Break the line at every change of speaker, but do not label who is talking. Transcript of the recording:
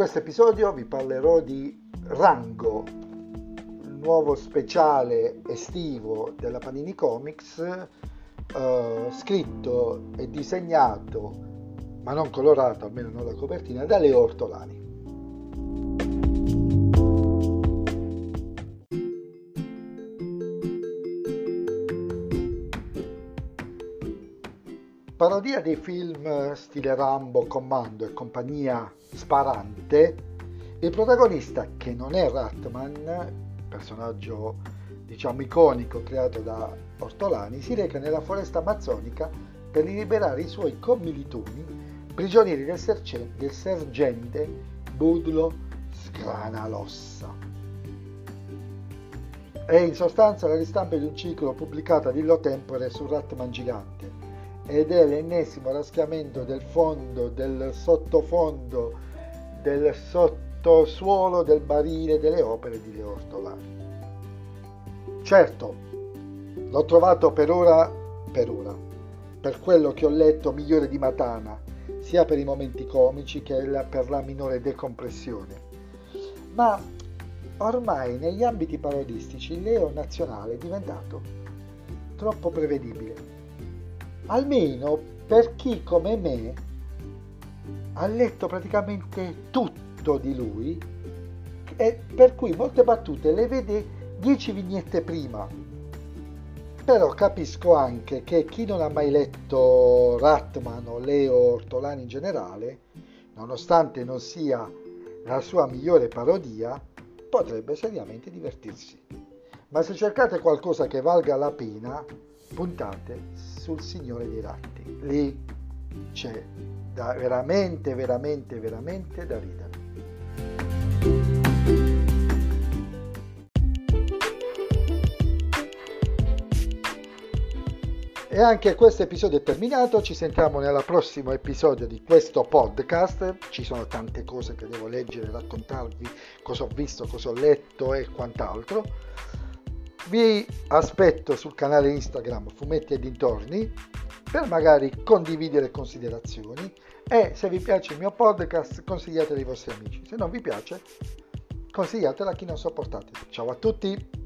questo episodio vi parlerò di Rango, il nuovo speciale estivo della Panini Comics, eh, scritto e disegnato, ma non colorato, almeno non la copertina, da Leo Ortolani. Parodia dei film stile Rambo, Commando e compagnia sparante, il protagonista che non è Ratman, personaggio diciamo iconico creato da Ortolani, si reca nella foresta amazzonica per liberare i suoi commilitoni prigionieri del, serce- del sergente Budlo Scranalossa. È in sostanza la ristampa di un ciclo pubblicato ad illo tempore su Ratman gigante ed è l'ennesimo raschiamento del fondo, del sottofondo, del sottosuolo del barile delle opere di Leo Ortolani. Certo, l'ho trovato per ora, per ora, per quello che ho letto migliore di Matana, sia per i momenti comici che per la minore decompressione. Ma ormai negli ambiti parodistici Leo nazionale è diventato troppo prevedibile almeno per chi come me ha letto praticamente tutto di lui e per cui molte battute le vede dieci vignette prima. Però capisco anche che chi non ha mai letto Ratman o Leo Ortolani in generale, nonostante non sia la sua migliore parodia, potrebbe seriamente divertirsi. Ma se cercate qualcosa che valga la pena, puntate sul Signore dei Ratti. Lì c'è da veramente, veramente, veramente da ridere. E anche questo episodio è terminato, ci sentiamo nel prossimo episodio di questo podcast, ci sono tante cose che devo leggere, raccontarvi, cosa ho visto, cosa ho letto e quant'altro. Vi aspetto sul canale Instagram Fumetti e dintorni per magari condividere considerazioni e se vi piace il mio podcast consigliatelo ai vostri amici. Se non vi piace consigliatelo a chi non sopportate. Ciao a tutti!